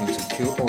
listening to Kill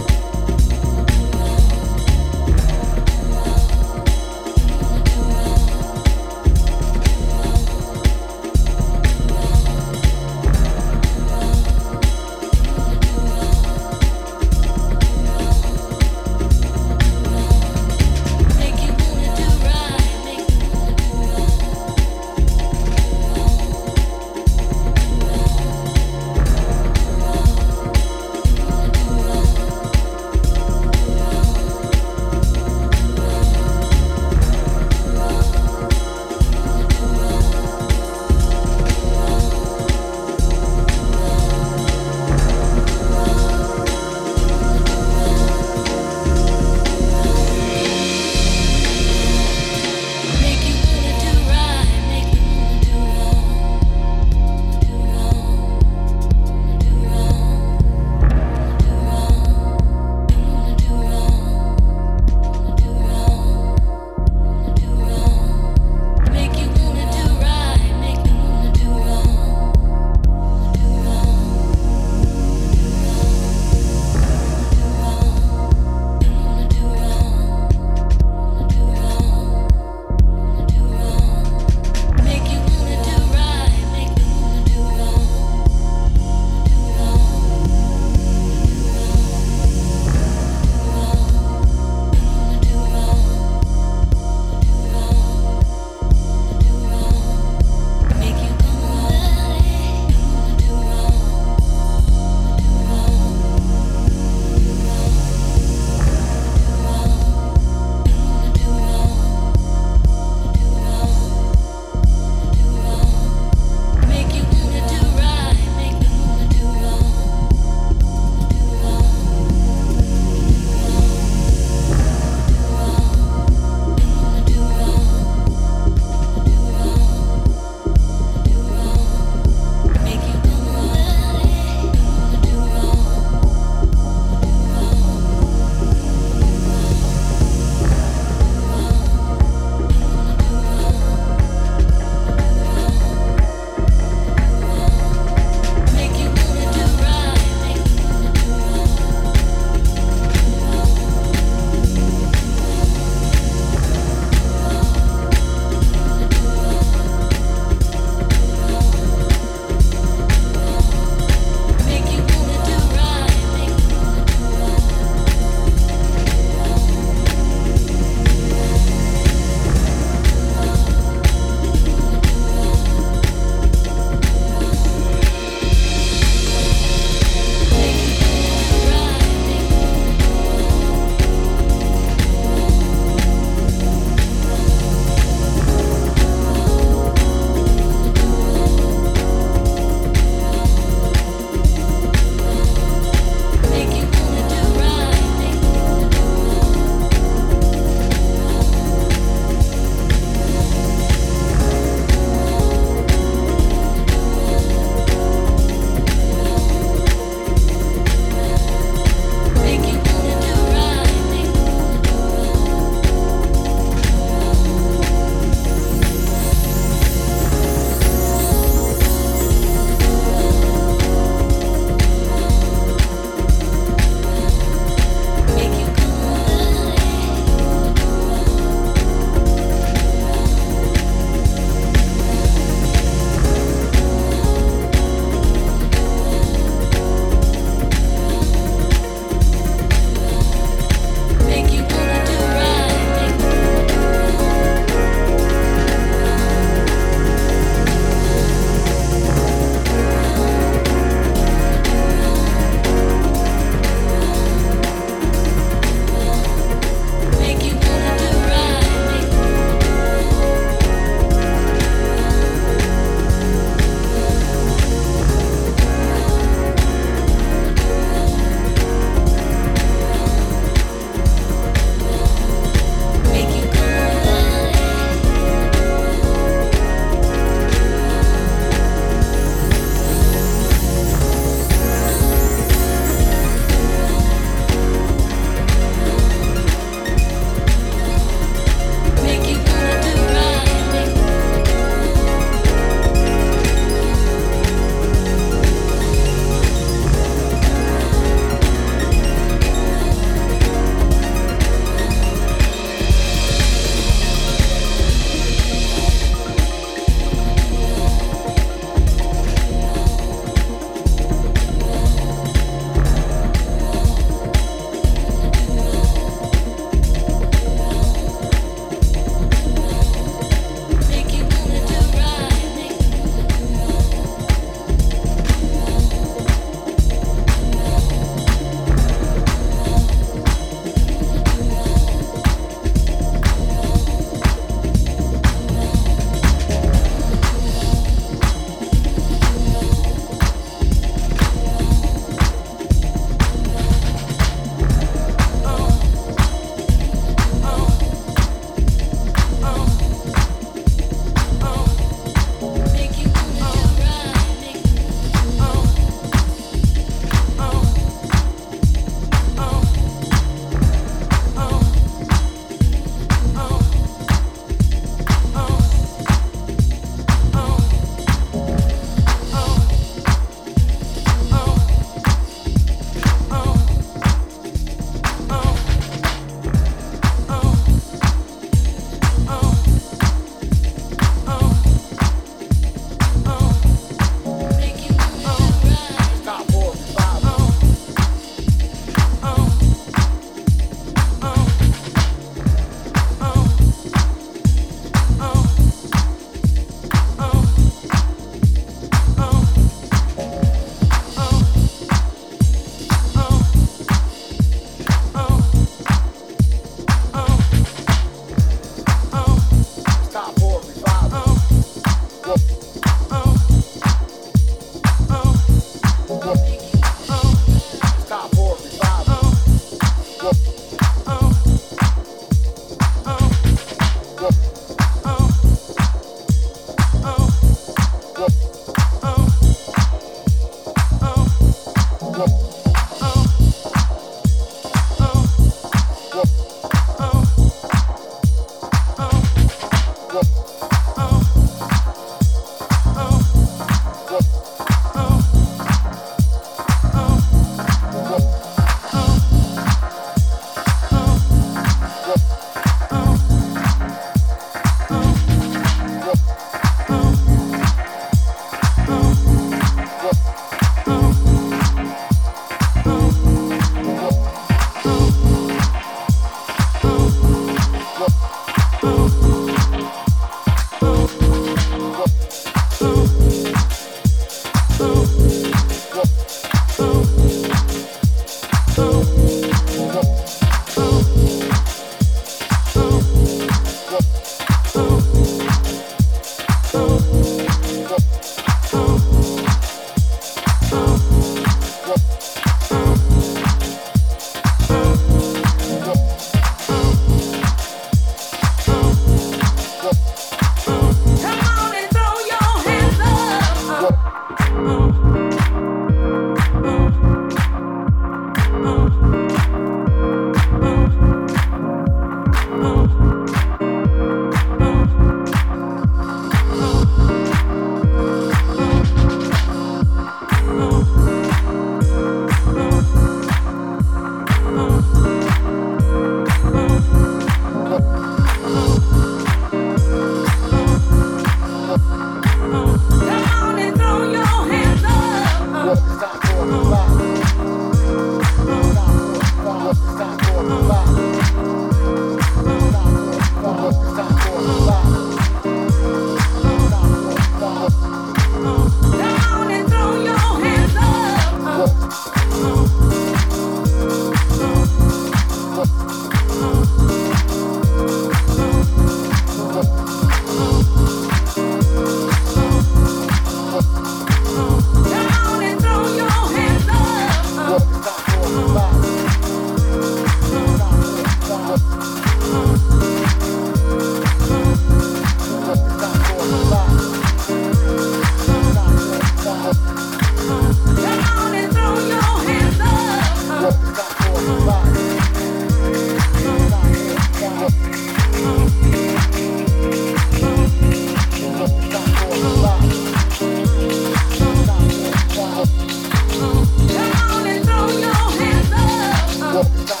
walk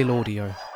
Kill Audio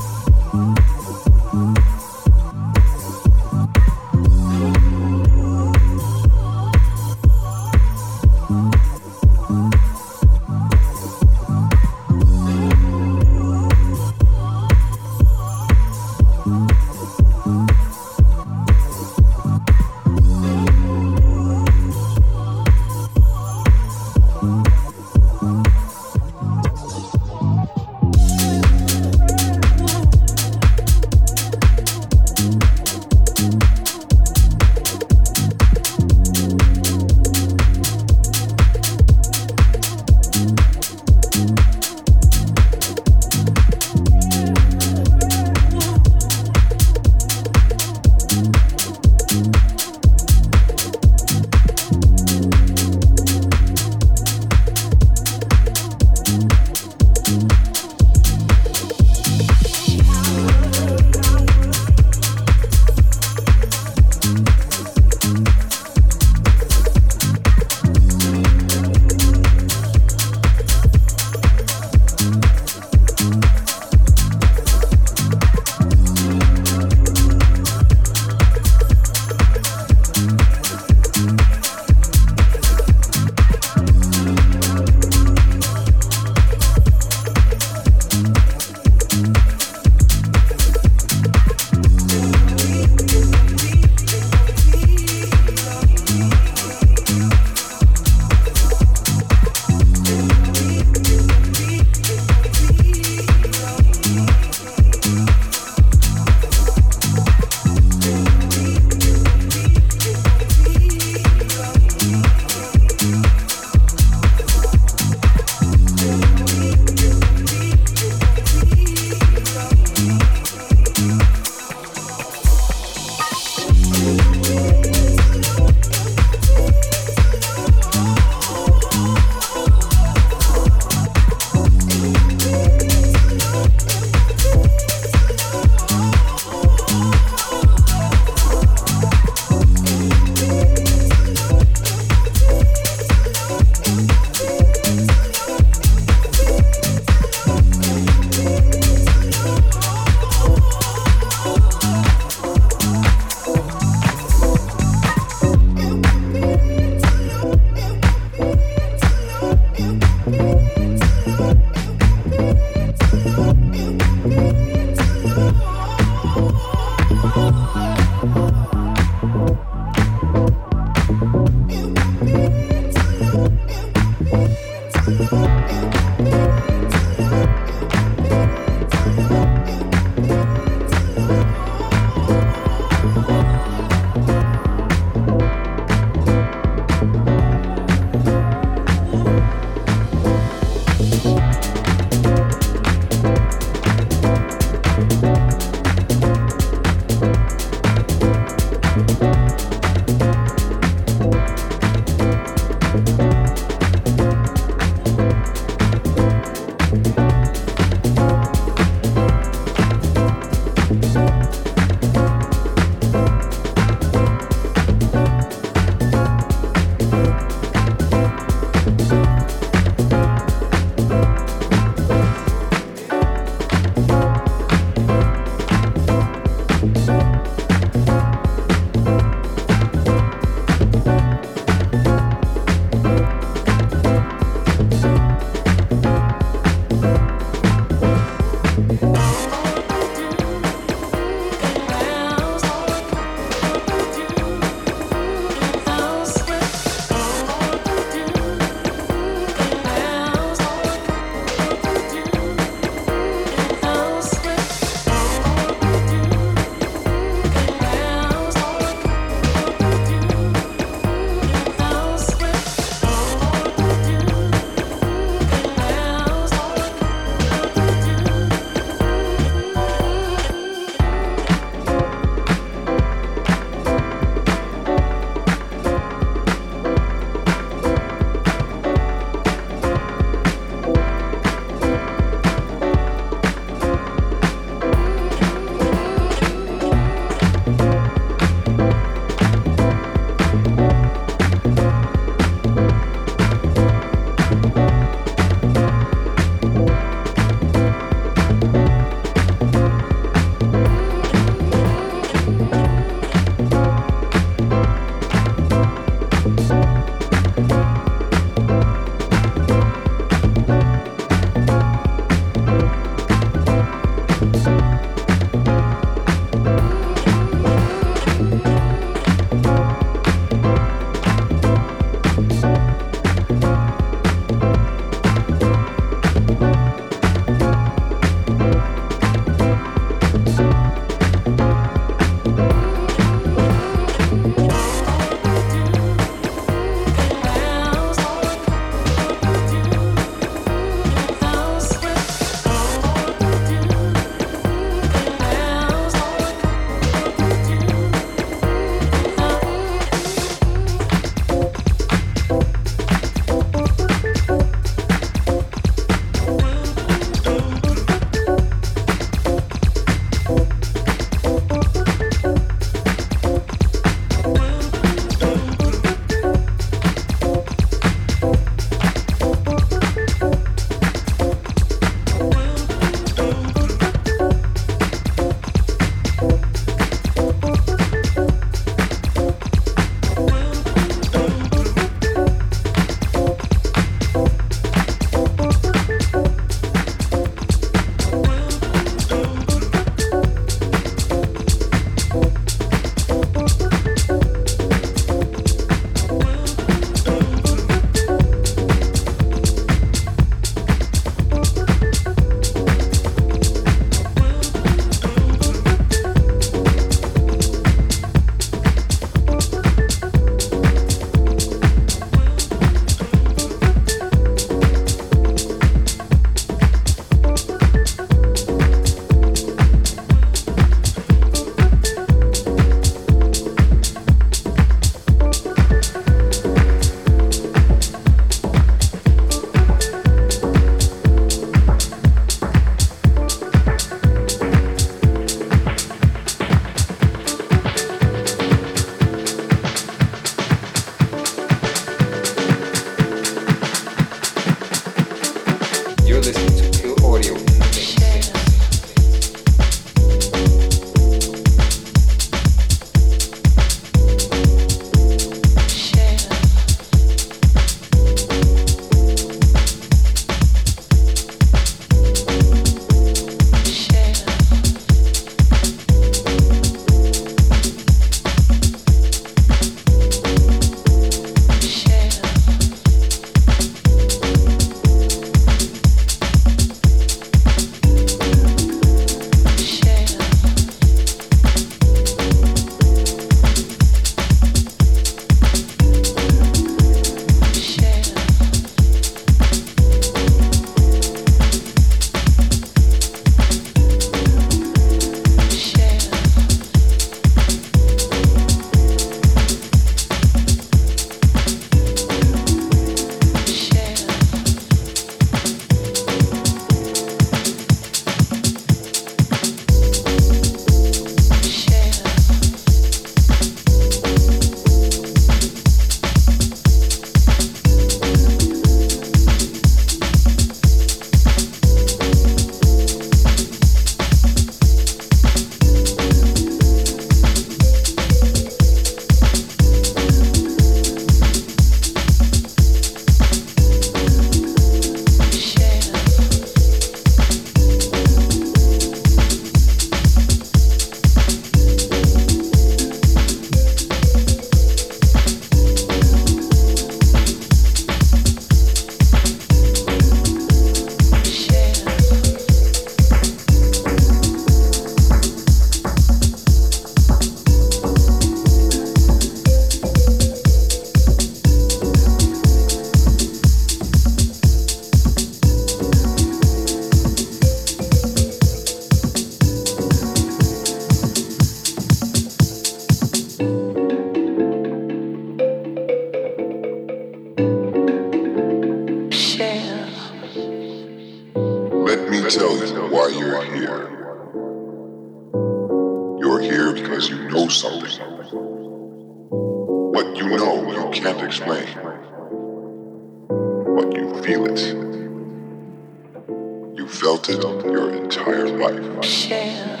You felt it your entire life. Share.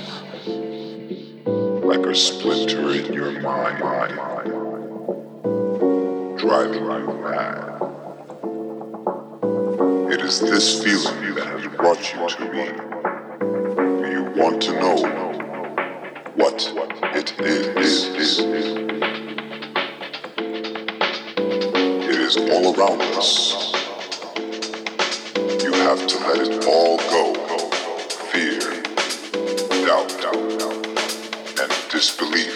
Like a splinter in your mind, driving you mad. It is this feeling that has brought you to me. Do you want to know what it is? It is all around us to let it all go. Fear, doubt, and disbelief.